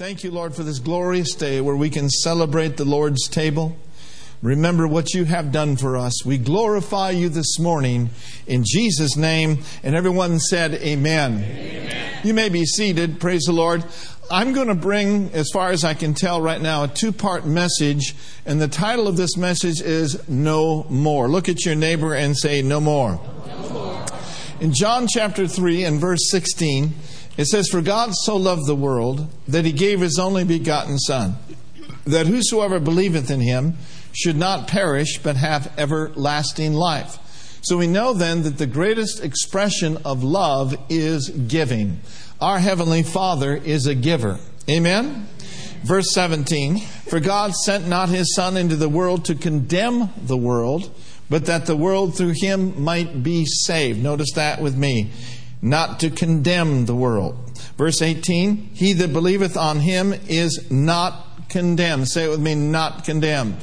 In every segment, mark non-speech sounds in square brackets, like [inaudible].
Thank you, Lord, for this glorious day where we can celebrate the Lord's table. Remember what you have done for us. We glorify you this morning in Jesus' name. And everyone said, Amen. Amen. You may be seated. Praise the Lord. I'm going to bring, as far as I can tell right now, a two part message. And the title of this message is No More. Look at your neighbor and say, No more. No more. In John chapter 3 and verse 16, it says, For God so loved the world that he gave his only begotten Son, that whosoever believeth in him should not perish, but have everlasting life. So we know then that the greatest expression of love is giving. Our Heavenly Father is a giver. Amen? Verse 17 For God sent not his Son into the world to condemn the world, but that the world through him might be saved. Notice that with me not to condemn the world. Verse 18 He that believeth on him is not condemned. Say it with me, not condemned.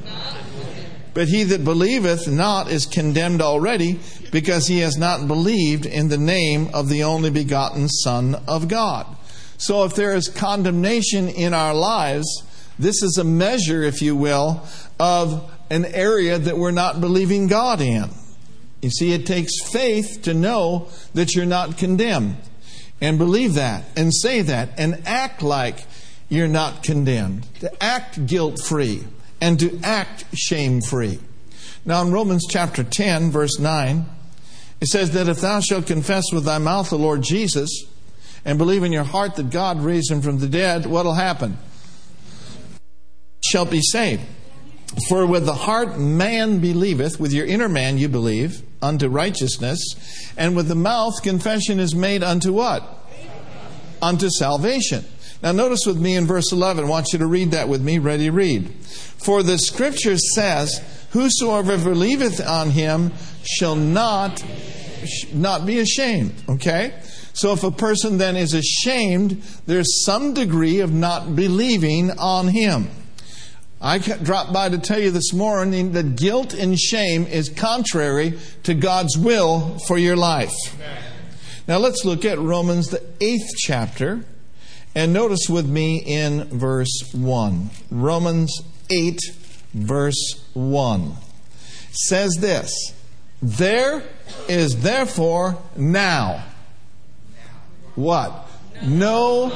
But he that believeth not is condemned already, because he has not believed in the name of the only begotten Son of God. So if there is condemnation in our lives, this is a measure, if you will, of an area that we're not believing God in. You see, it takes faith to know that you're not condemned and believe that and say that and act like you're not condemned, to act guilt free and to act shame free. Now, in Romans chapter 10, verse 9, it says that if thou shalt confess with thy mouth the Lord Jesus and believe in your heart that God raised him from the dead, what'll happen? Shall be saved. For with the heart man believeth, with your inner man you believe, unto righteousness, and with the mouth confession is made unto what? Unto salvation. Now, notice with me in verse 11. I want you to read that with me. Ready, read. For the scripture says, Whosoever believeth on him shall not, not be ashamed. Okay? So if a person then is ashamed, there's some degree of not believing on him. I dropped by to tell you this morning that guilt and shame is contrary to God's will for your life. Now let's look at Romans, the eighth chapter, and notice with me in verse 1. Romans 8, verse 1 says this There is therefore now what? No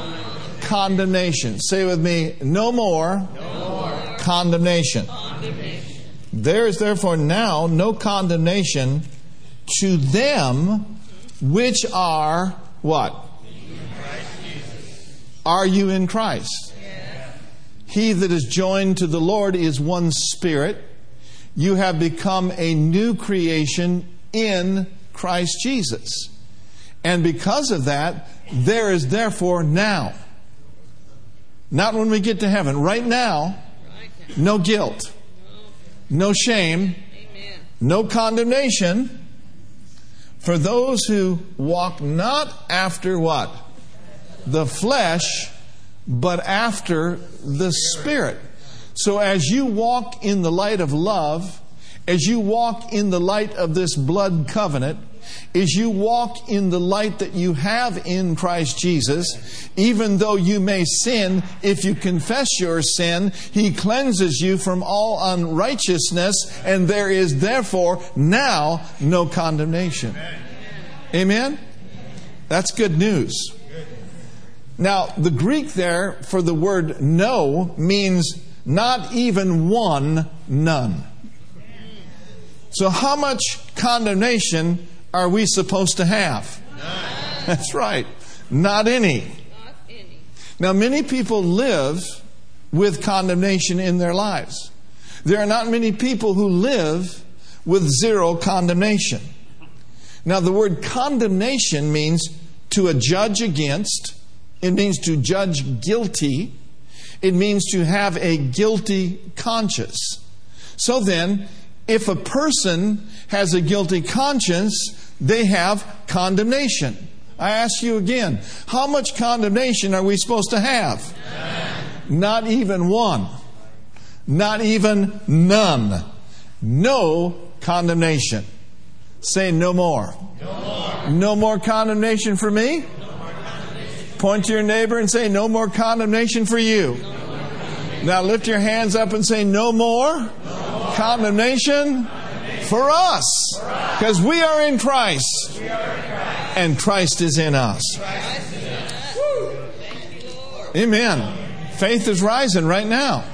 condemnation. Say with me, no more. No condemnation. condemnation. There is therefore now no condemnation to them which are what? Are you in Christ? He that is joined to the Lord is one spirit. You have become a new creation in Christ Jesus. And because of that, there is therefore now, not when we get to heaven, right now, no guilt, no shame, no condemnation for those who walk not after what? The flesh, but after the Spirit. So as you walk in the light of love, as you walk in the light of this blood covenant, is you walk in the light that you have in Christ Jesus. Even though you may sin, if you confess your sin, He cleanses you from all unrighteousness, and there is therefore now no condemnation. Amen? That's good news. Now, the Greek there for the word no means not even one, none. So, how much condemnation are we supposed to have? None. That's right. Not any. Not any. Now, many people live with condemnation in their lives. There are not many people who live with zero condemnation. Now, the word condemnation means to a judge against, it means to judge guilty, it means to have a guilty conscience. So then, if a person has a guilty conscience, they have condemnation. I ask you again, how much condemnation are we supposed to have? None. Not even one. Not even none. No condemnation. Say no more. No more, no more condemnation for me. No condemnation. Point to your neighbor and say, No more condemnation for you. Now lift your hands up and say, No more, condemnation, for us. Because we are in Christ. And Christ is in us. Amen. Faith is rising right now.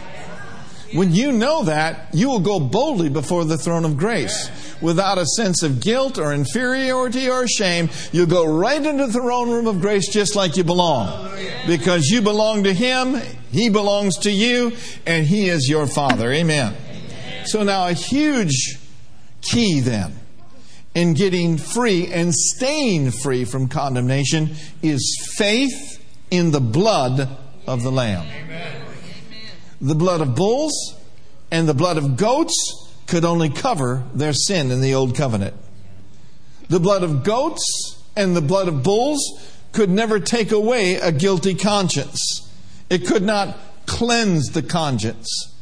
When you know that, you will go boldly before the throne of grace without a sense of guilt or inferiority or shame. You'll go right into the throne room of grace just like you belong. Because you belong to Him, He belongs to you, and He is your Father. Amen. So now a huge key then in getting free and staying free from condemnation is faith in the blood of the Lamb. Amen. The blood of bulls and the blood of goats could only cover their sin in the old covenant. The blood of goats and the blood of bulls could never take away a guilty conscience. It could not cleanse the conscience.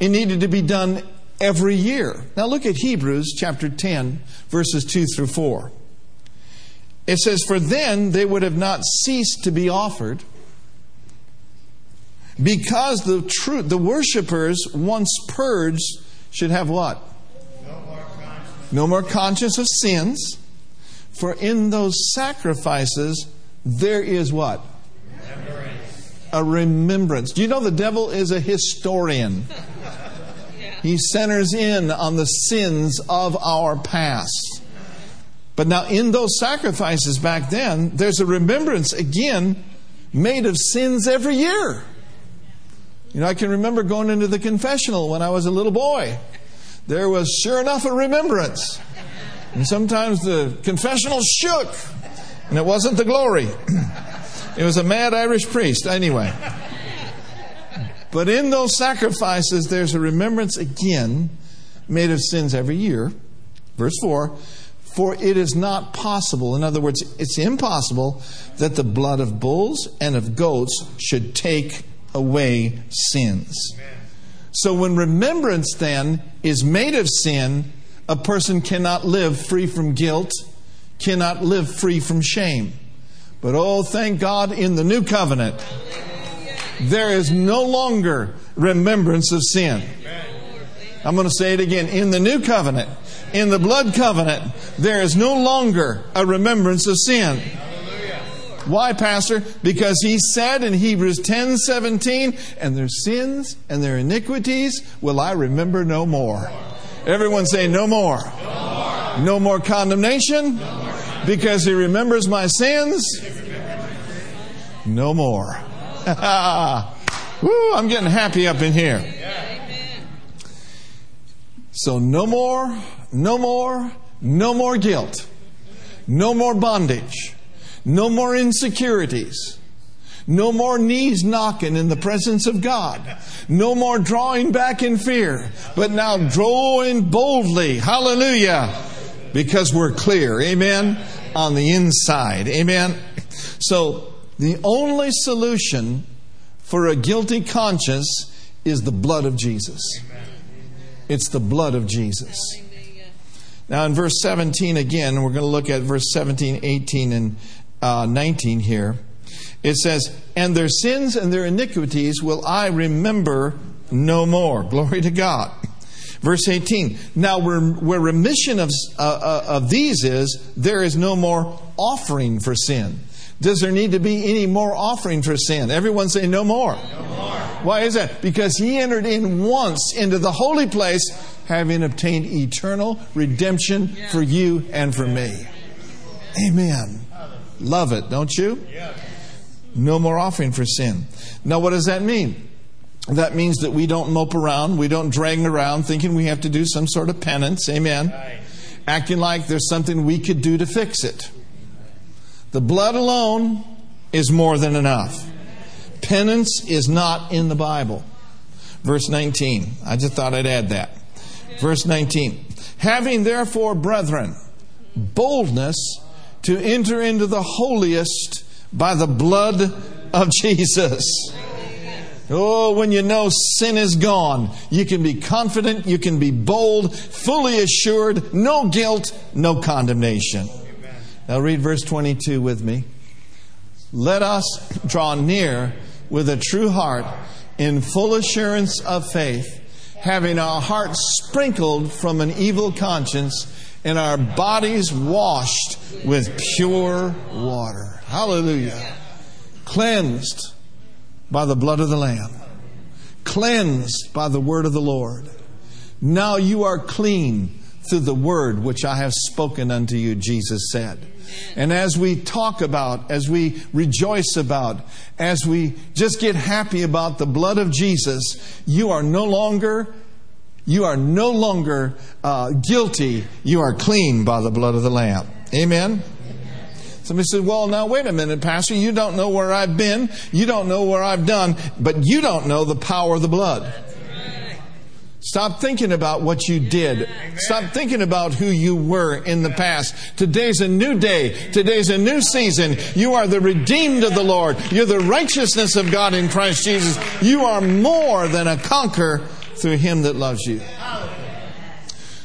It needed to be done every year. Now look at Hebrews chapter 10, verses 2 through 4. It says, For then they would have not ceased to be offered because the truth, the worshippers, once purged, should have what? No more, no more conscience of sins. For in those sacrifices, there is what? Remembrance. A remembrance. Do you know the devil is a historian? [laughs] He centers in on the sins of our past. But now, in those sacrifices back then, there's a remembrance again made of sins every year. You know, I can remember going into the confessional when I was a little boy. There was sure enough a remembrance. And sometimes the confessional shook, and it wasn't the glory. [clears throat] It was a mad Irish priest, anyway. But in those sacrifices, there's a remembrance again made of sins every year. Verse 4 For it is not possible, in other words, it's impossible that the blood of bulls and of goats should take away sins. So when remembrance then is made of sin, a person cannot live free from guilt, cannot live free from shame. But oh, thank God in the new covenant, there is no longer remembrance of sin. I'm going to say it again. In the new covenant, in the blood covenant, there is no longer a remembrance of sin. Why, Pastor? Because he said in Hebrews 10 17, and their sins and their iniquities will I remember no more. Everyone say, no more. No more, no more condemnation no more. because he remembers my sins. No more. [laughs] Woo, I'm getting happy up in here. So, no more, no more, no more guilt, no more bondage no more insecurities. No more knees knocking in the presence of God. No more drawing back in fear, but now drawing boldly. Hallelujah. Because we're clear. Amen. On the inside. Amen. So the only solution for a guilty conscience is the blood of Jesus. It's the blood of Jesus. Now, in verse 17 again, we're going to look at verse 17, 18, and uh, 19 here, it says, And their sins and their iniquities will I remember no more. [laughs] Glory to God. Verse 18. Now, where, where remission of, uh, uh, of these is, there is no more offering for sin. Does there need to be any more offering for sin? Everyone say, No more. No more. Why is that? Because he entered in once into the holy place, having obtained eternal redemption for you and for me. Amen. Love it, don't you? No more offering for sin. Now, what does that mean? That means that we don't mope around, we don't drag around thinking we have to do some sort of penance. Amen. Acting like there's something we could do to fix it. The blood alone is more than enough. Penance is not in the Bible. Verse 19. I just thought I'd add that. Verse 19. Having therefore, brethren, boldness to enter into the holiest by the blood of Jesus. Oh, when you know sin is gone, you can be confident, you can be bold, fully assured, no guilt, no condemnation. Now read verse 22 with me. let us draw near with a true heart in full assurance of faith, having our hearts sprinkled from an evil conscience and our bodies washed with pure water. Hallelujah. Cleansed by the blood of the Lamb, cleansed by the word of the Lord. Now you are clean through the word which I have spoken unto you, Jesus said. And as we talk about, as we rejoice about, as we just get happy about the blood of Jesus, you are no longer you are no longer uh, guilty. You are clean by the blood of the Lamb. Amen. Somebody said, Well, now wait a minute, Pastor. You don't know where I've been. You don't know where I've done, but you don't know the power of the blood. Stop thinking about what you did. Stop thinking about who you were in the past. Today's a new day. Today's a new season. You are the redeemed of the Lord. You're the righteousness of God in Christ Jesus. You are more than a conqueror through him that loves you.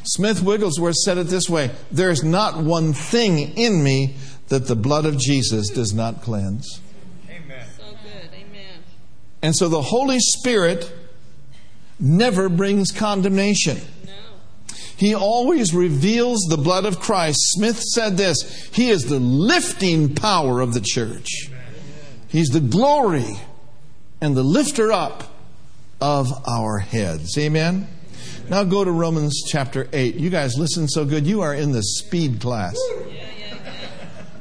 Smith Wigglesworth said it this way There's not one thing in me that the blood of Jesus does not cleanse. Amen. So good. Amen. And so the Holy Spirit never brings condemnation. He always reveals the blood of Christ. Smith said this He is the lifting power of the church, He's the glory and the lifter up of our heads. Amen? Now go to Romans chapter 8. You guys listen so good. You are in the speed class.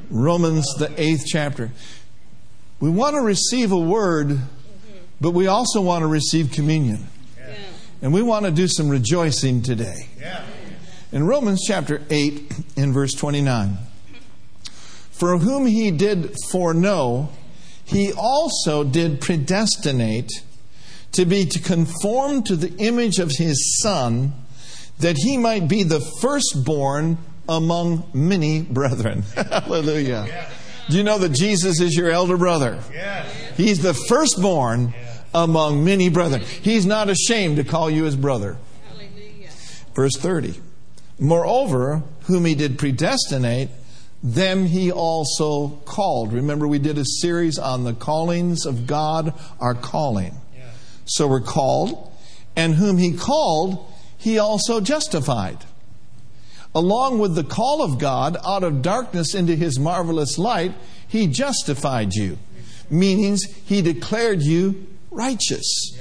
Romans, the eighth chapter. We want to receive a word, but we also want to receive communion. And we want to do some rejoicing today. Yeah. In Romans chapter 8, in verse 29, for whom he did foreknow, he also did predestinate to be to conform to the image of his Son, that he might be the firstborn among many brethren. [laughs] Hallelujah. Yeah. Do you know that Jesus is your elder brother? He's the firstborn among many brethren. He's not ashamed to call you his brother. Hallelujah. Verse 30. Moreover, whom he did predestinate, them he also called. Remember, we did a series on the callings of God, our calling. Yeah. So we're called, and whom he called, he also justified. Along with the call of God out of darkness into his marvelous light, he justified you, meaning he declared you righteous.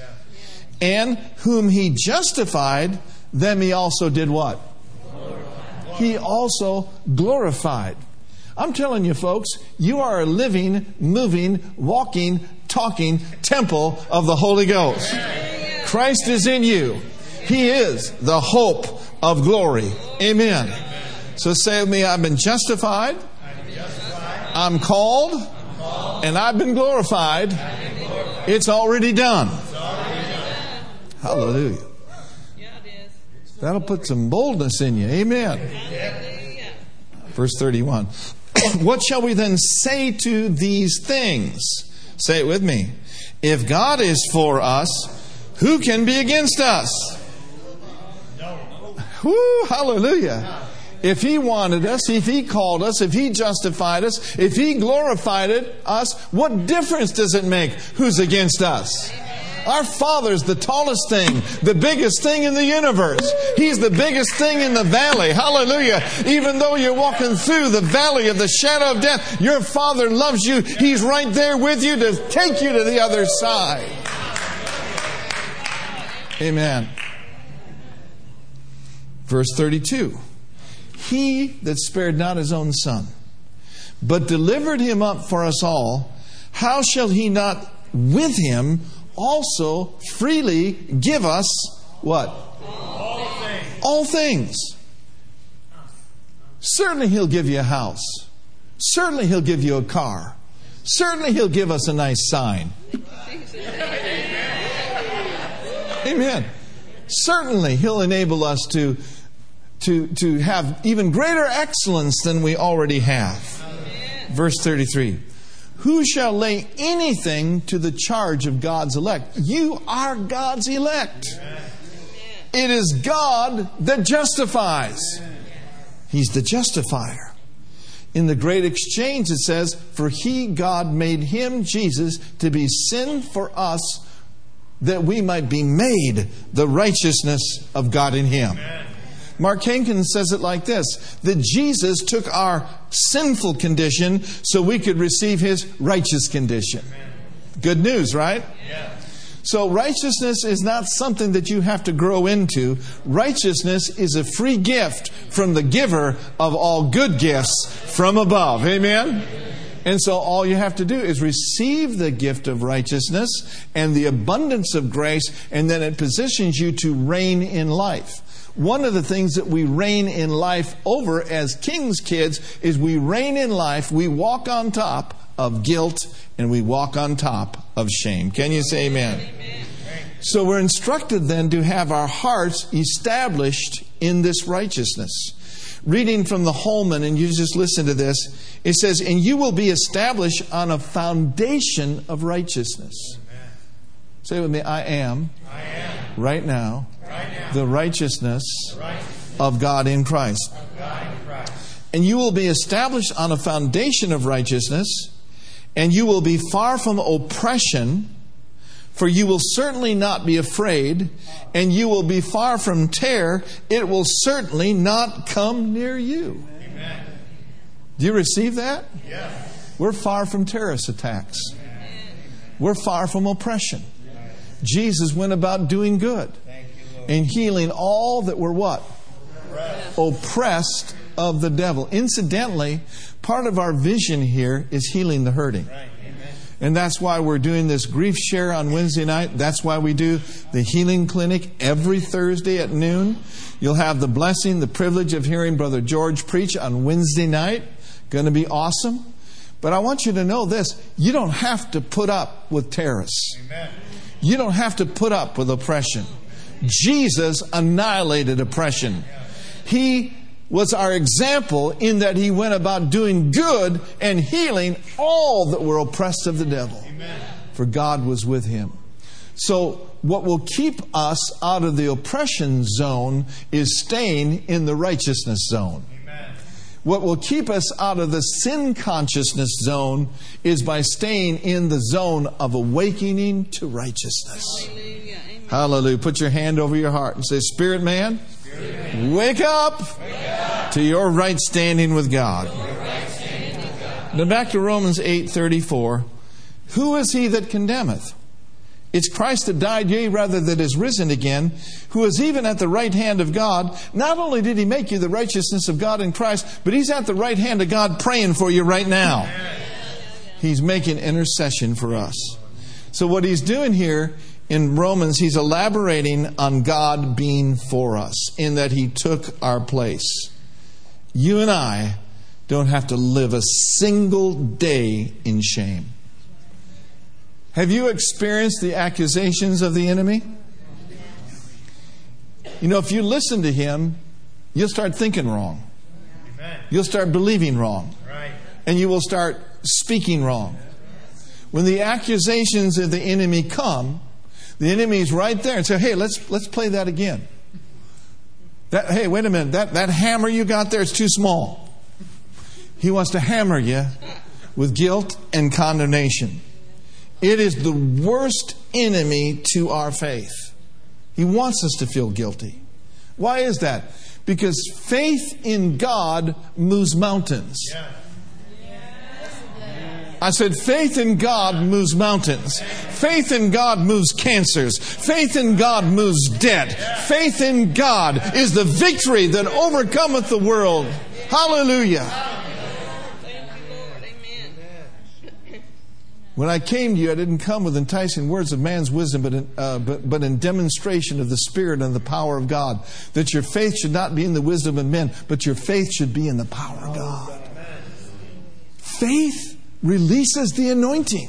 And whom he justified, them he also did what? He also glorified. I'm telling you, folks, you are a living, moving, walking, talking temple of the Holy Ghost. Christ is in you. He is the hope of glory. Amen. So say with me, I've been justified, I'm called, and I've been glorified it's already done. Hallelujah. Yeah, That'll put some boldness in you. Amen. Verse 31. [clears throat] what shall we then say to these things? Say it with me. If God is for us, who can be against us? Whoo, hallelujah. If He wanted us, if He called us, if He justified us, if He glorified it, us, what difference does it make who's against us? Our Father's the tallest thing, the biggest thing in the universe. He's the biggest thing in the valley. Hallelujah. Even though you're walking through the valley of the shadow of death, your Father loves you. He's right there with you to take you to the other side. Amen. Verse 32 he that spared not his own son, but delivered him up for us all, how shall he not with him also freely give us what? All things. All things. Certainly he'll give you a house. Certainly he'll give you a car. Certainly he'll give us a nice sign. [laughs] Amen. Certainly he'll enable us to to, to have even greater excellence than we already have. Amen. Verse 33 Who shall lay anything to the charge of God's elect? You are God's elect. It is God that justifies. He's the justifier. In the great exchange, it says, For he, God, made him, Jesus, to be sin for us, that we might be made the righteousness of God in him. Amen. Mark Hankins says it like this that Jesus took our sinful condition so we could receive his righteous condition. Good news, right? Yeah. So, righteousness is not something that you have to grow into. Righteousness is a free gift from the giver of all good gifts from above. Amen? And so, all you have to do is receive the gift of righteousness and the abundance of grace, and then it positions you to reign in life. One of the things that we reign in life over as king's kids is we reign in life, we walk on top of guilt and we walk on top of shame. Can you say amen? amen? So we're instructed then to have our hearts established in this righteousness. Reading from the Holman, and you just listen to this, it says, And you will be established on a foundation of righteousness. Amen. Say with me, I am, I am right, now, right now, the righteousness, of God in Christ. And you will be established on a foundation of righteousness and you will be far from oppression, for you will certainly not be afraid, and you will be far from terror. It will certainly not come near you. Amen. Do you receive that? Yes. We're far from terrorist attacks. We're far from oppression. Jesus went about doing good and healing all that were what? Oppressed. Oppressed of the devil. Incidentally, Part of our vision here is healing the hurting. And that's why we're doing this GriefShare on Wednesday night. That's why we do the healing clinic every Thursday at noon. You'll have the blessing, the privilege of hearing Brother George preach on Wednesday night. Going to be awesome. But I want you to know this you don't have to put up with terrorists, Amen. you don't have to put up with oppression. Jesus annihilated oppression. He was our example in that he went about doing good and healing all that were oppressed of the devil. Amen. For God was with him. So, what will keep us out of the oppression zone is staying in the righteousness zone. Amen. What will keep us out of the sin consciousness zone is by staying in the zone of awakening to righteousness. Hallelujah. Hallelujah. Put your hand over your heart and say, Spirit man, Wake up, to your right standing with God. Now back to Romans 8:34. Who is he that condemneth? It's Christ that died, yea, rather that is risen again, who is even at the right hand of God. Not only did he make you the righteousness of God in Christ, but he's at the right hand of God praying for you right now. He's making intercession for us. So what he's doing here in Romans, he's elaborating on God being for us, in that he took our place. You and I don't have to live a single day in shame. Have you experienced the accusations of the enemy? You know, if you listen to him, you'll start thinking wrong. You'll start believing wrong. And you will start speaking wrong. When the accusations of the enemy come, the enemy's right there and say, hey, let's, let's play that again. That, hey, wait a minute. That, that hammer you got there is too small. He wants to hammer you with guilt and condemnation. It is the worst enemy to our faith. He wants us to feel guilty. Why is that? Because faith in God moves mountains. Yeah. I said, faith in God moves mountains. Faith in God moves cancers. Faith in God moves debt. Faith in God is the victory that overcometh the world. Hallelujah. When I came to you, I didn't come with enticing words of man's wisdom, but in, uh, but, but in demonstration of the Spirit and the power of God. That your faith should not be in the wisdom of men, but your faith should be in the power of God. Faith releases the anointing.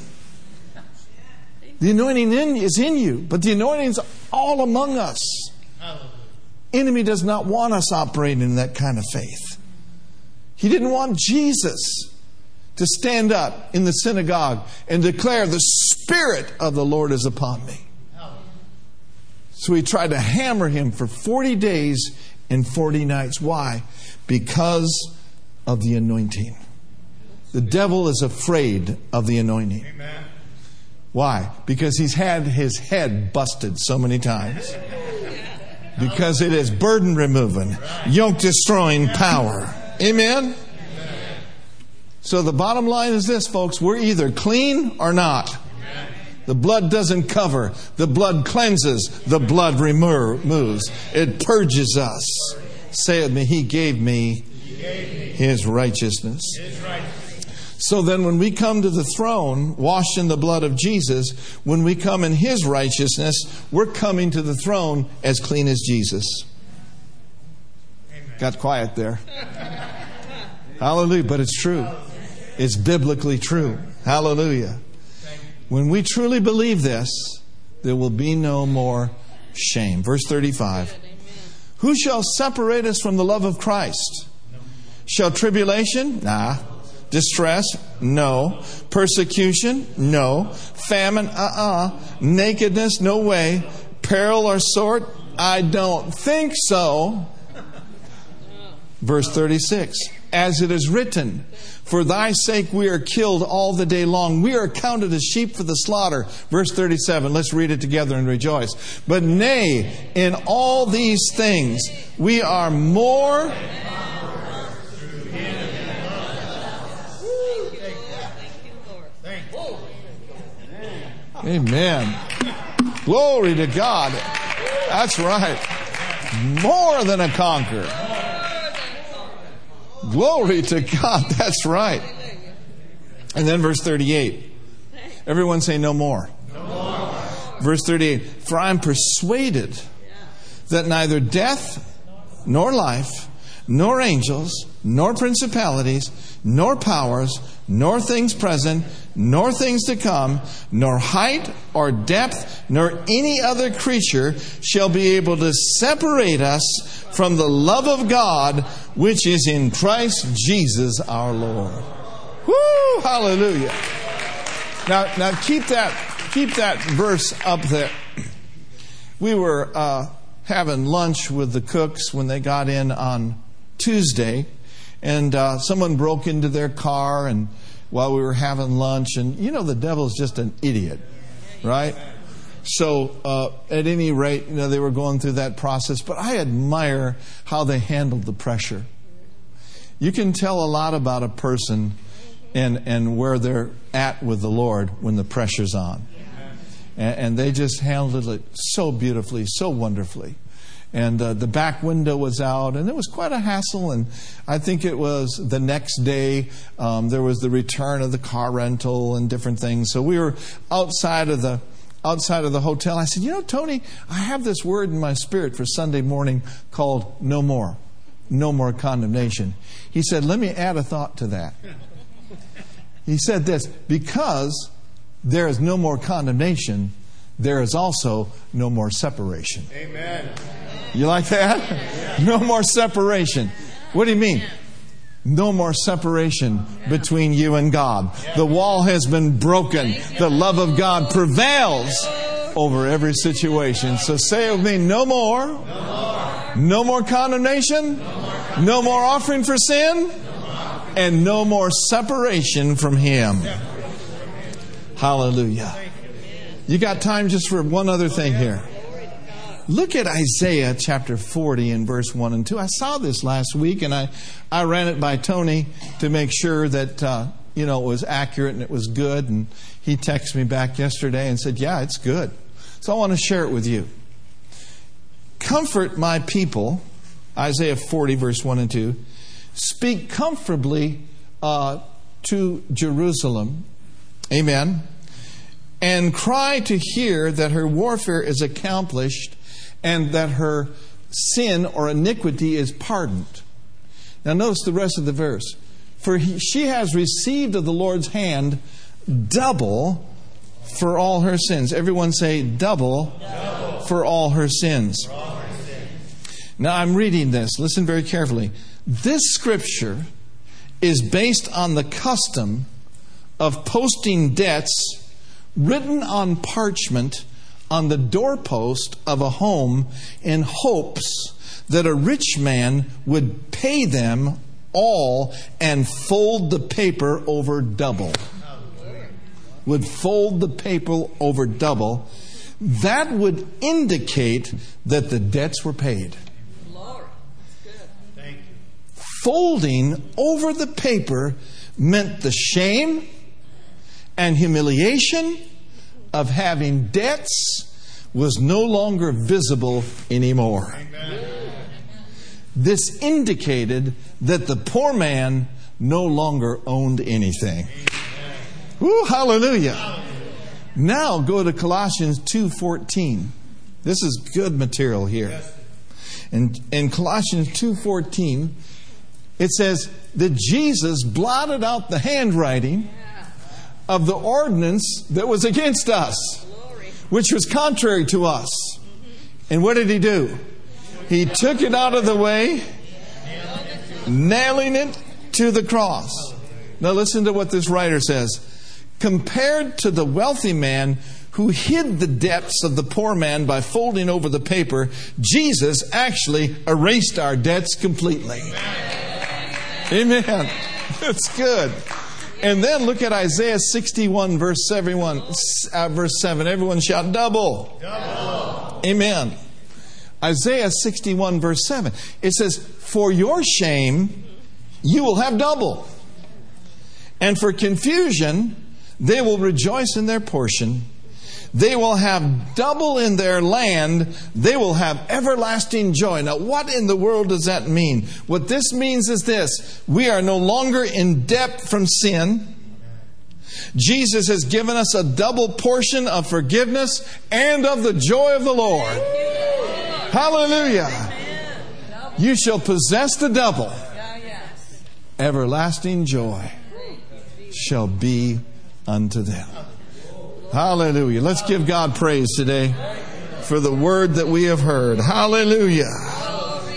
The anointing in, is in you, but the anointing is all among us. Enemy does not want us operating in that kind of faith. He didn't want Jesus to stand up in the synagogue and declare, The Spirit of the Lord is upon me. So he tried to hammer him for 40 days and 40 nights. Why? Because of the anointing. The devil is afraid of the anointing. Amen. Why? Because he's had his head busted so many times. Because it is burden removing, yoke destroying power. Amen? So the bottom line is this, folks we're either clean or not. The blood doesn't cover, the blood cleanses, the blood removes, it purges us. Say it me, He gave me His righteousness. So then, when we come to the throne, washed in the blood of Jesus, when we come in His righteousness, we're coming to the throne as clean as Jesus. Got quiet there. Hallelujah. But it's true. It's biblically true. Hallelujah. When we truly believe this, there will be no more shame. Verse 35 Who shall separate us from the love of Christ? Shall tribulation? Nah. Distress? No. Persecution? No. Famine? Uh uh-uh. uh. Nakedness? No way. Peril or sword? I don't think so. Verse 36 As it is written, For thy sake we are killed all the day long. We are counted as sheep for the slaughter. Verse 37. Let's read it together and rejoice. But nay, in all these things we are more. Amen. Glory to God. That's right. More than a conqueror. Glory to God. [laughs] That's right. And then verse 38. Everyone say no more. No more. Verse 38. For I am persuaded that neither death nor life, nor angels, nor principalities, nor powers, nor things present, nor things to come, nor height or depth, nor any other creature shall be able to separate us from the love of God which is in Christ Jesus our Lord. Woo! Hallelujah. Now, now keep that keep that verse up there. We were uh, having lunch with the cooks when they got in on Tuesday, and uh, someone broke into their car and while we were having lunch, and you know the devil's just an idiot, right? So, uh, at any rate, you know, they were going through that process, but I admire how they handled the pressure. You can tell a lot about a person and, and where they're at with the Lord when the pressure's on. And, and they just handled it so beautifully, so wonderfully. And uh, the back window was out, and it was quite a hassle. And I think it was the next day, um, there was the return of the car rental and different things. So we were outside of the outside of the hotel. I said, You know, Tony, I have this word in my spirit for Sunday morning called no more. No more condemnation. He said, Let me add a thought to that. He said this because there is no more condemnation, there is also no more separation. Amen. You like that? No more separation. What do you mean? no more separation between you and God. The wall has been broken. The love of God prevails over every situation. So say with me, no more. No more condemnation. No more offering for sin. And no more separation from Him. Hallelujah. You got time just for one other thing here. Look at Isaiah chapter 40 and verse 1 and 2. I saw this last week and I, I ran it by Tony to make sure that, uh, you know, it was accurate and it was good. And he texted me back yesterday and said, Yeah, it's good. So I want to share it with you. Comfort my people, Isaiah 40, verse 1 and 2. Speak comfortably uh, to Jerusalem. Amen. And cry to hear that her warfare is accomplished and that her sin or iniquity is pardoned. Now, notice the rest of the verse. For he, she has received of the Lord's hand double for all her sins. Everyone say double, double. For, all her sins. for all her sins. Now, I'm reading this. Listen very carefully. This scripture is based on the custom of posting debts written on parchment on the doorpost of a home in hopes that a rich man would pay them all and fold the paper over double. Would fold the paper over double. That would indicate that the debts were paid. Folding over the paper meant the shame and humiliation of having debts was no longer visible anymore. Amen. This indicated that the poor man no longer owned anything. Woo, hallelujah. Now go to Colossians 2:14. This is good material here. In, in Colossians 2:14, it says that Jesus blotted out the handwriting of the ordinance that was against us, which was contrary to us. And what did he do? He took it out of the way, nailing it to the cross. Now, listen to what this writer says. Compared to the wealthy man who hid the debts of the poor man by folding over the paper, Jesus actually erased our debts completely. Amen. [laughs] That's good. And then look at Isaiah 61, verse 71, uh, verse 7. Everyone shout double. double. Amen. Isaiah 61, verse 7. It says, For your shame, you will have double. And for confusion, they will rejoice in their portion. They will have double in their land. They will have everlasting joy. Now, what in the world does that mean? What this means is this we are no longer in debt from sin. Jesus has given us a double portion of forgiveness and of the joy of the Lord. Hallelujah. You shall possess the double. Everlasting joy shall be unto them. Hallelujah. Let's give God praise today for the word that we have heard. Hallelujah.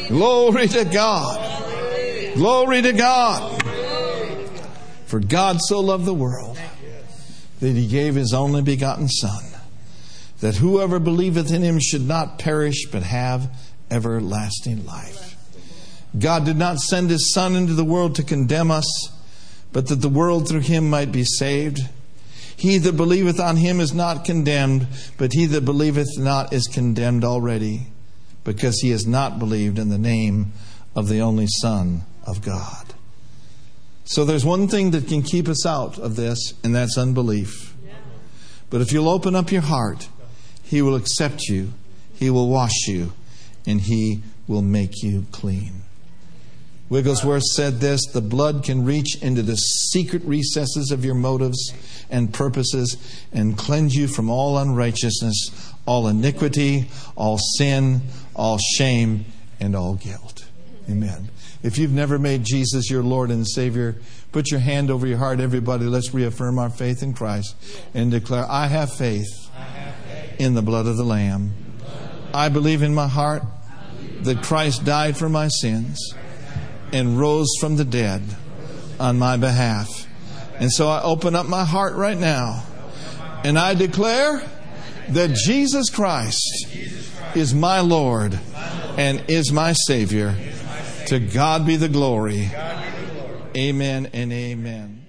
Glory to God. Glory to God. For God so loved the world that he gave his only begotten Son that whoever believeth in him should not perish but have everlasting life. God did not send his Son into the world to condemn us, but that the world through him might be saved. He that believeth on him is not condemned, but he that believeth not is condemned already, because he has not believed in the name of the only Son of God. So there's one thing that can keep us out of this, and that's unbelief. But if you'll open up your heart, he will accept you, He will wash you, and He will make you clean. Wigglesworth said this the blood can reach into the secret recesses of your motives and purposes and cleanse you from all unrighteousness, all iniquity, all sin, all shame, and all guilt. Amen. If you've never made Jesus your Lord and Savior, put your hand over your heart, everybody. Let's reaffirm our faith in Christ and declare, I have faith in the blood of the Lamb. I believe in my heart that Christ died for my sins and rose from the dead on my behalf. And so I open up my heart right now and I declare that Jesus Christ is my Lord and is my Savior. To God be the glory. Amen and amen.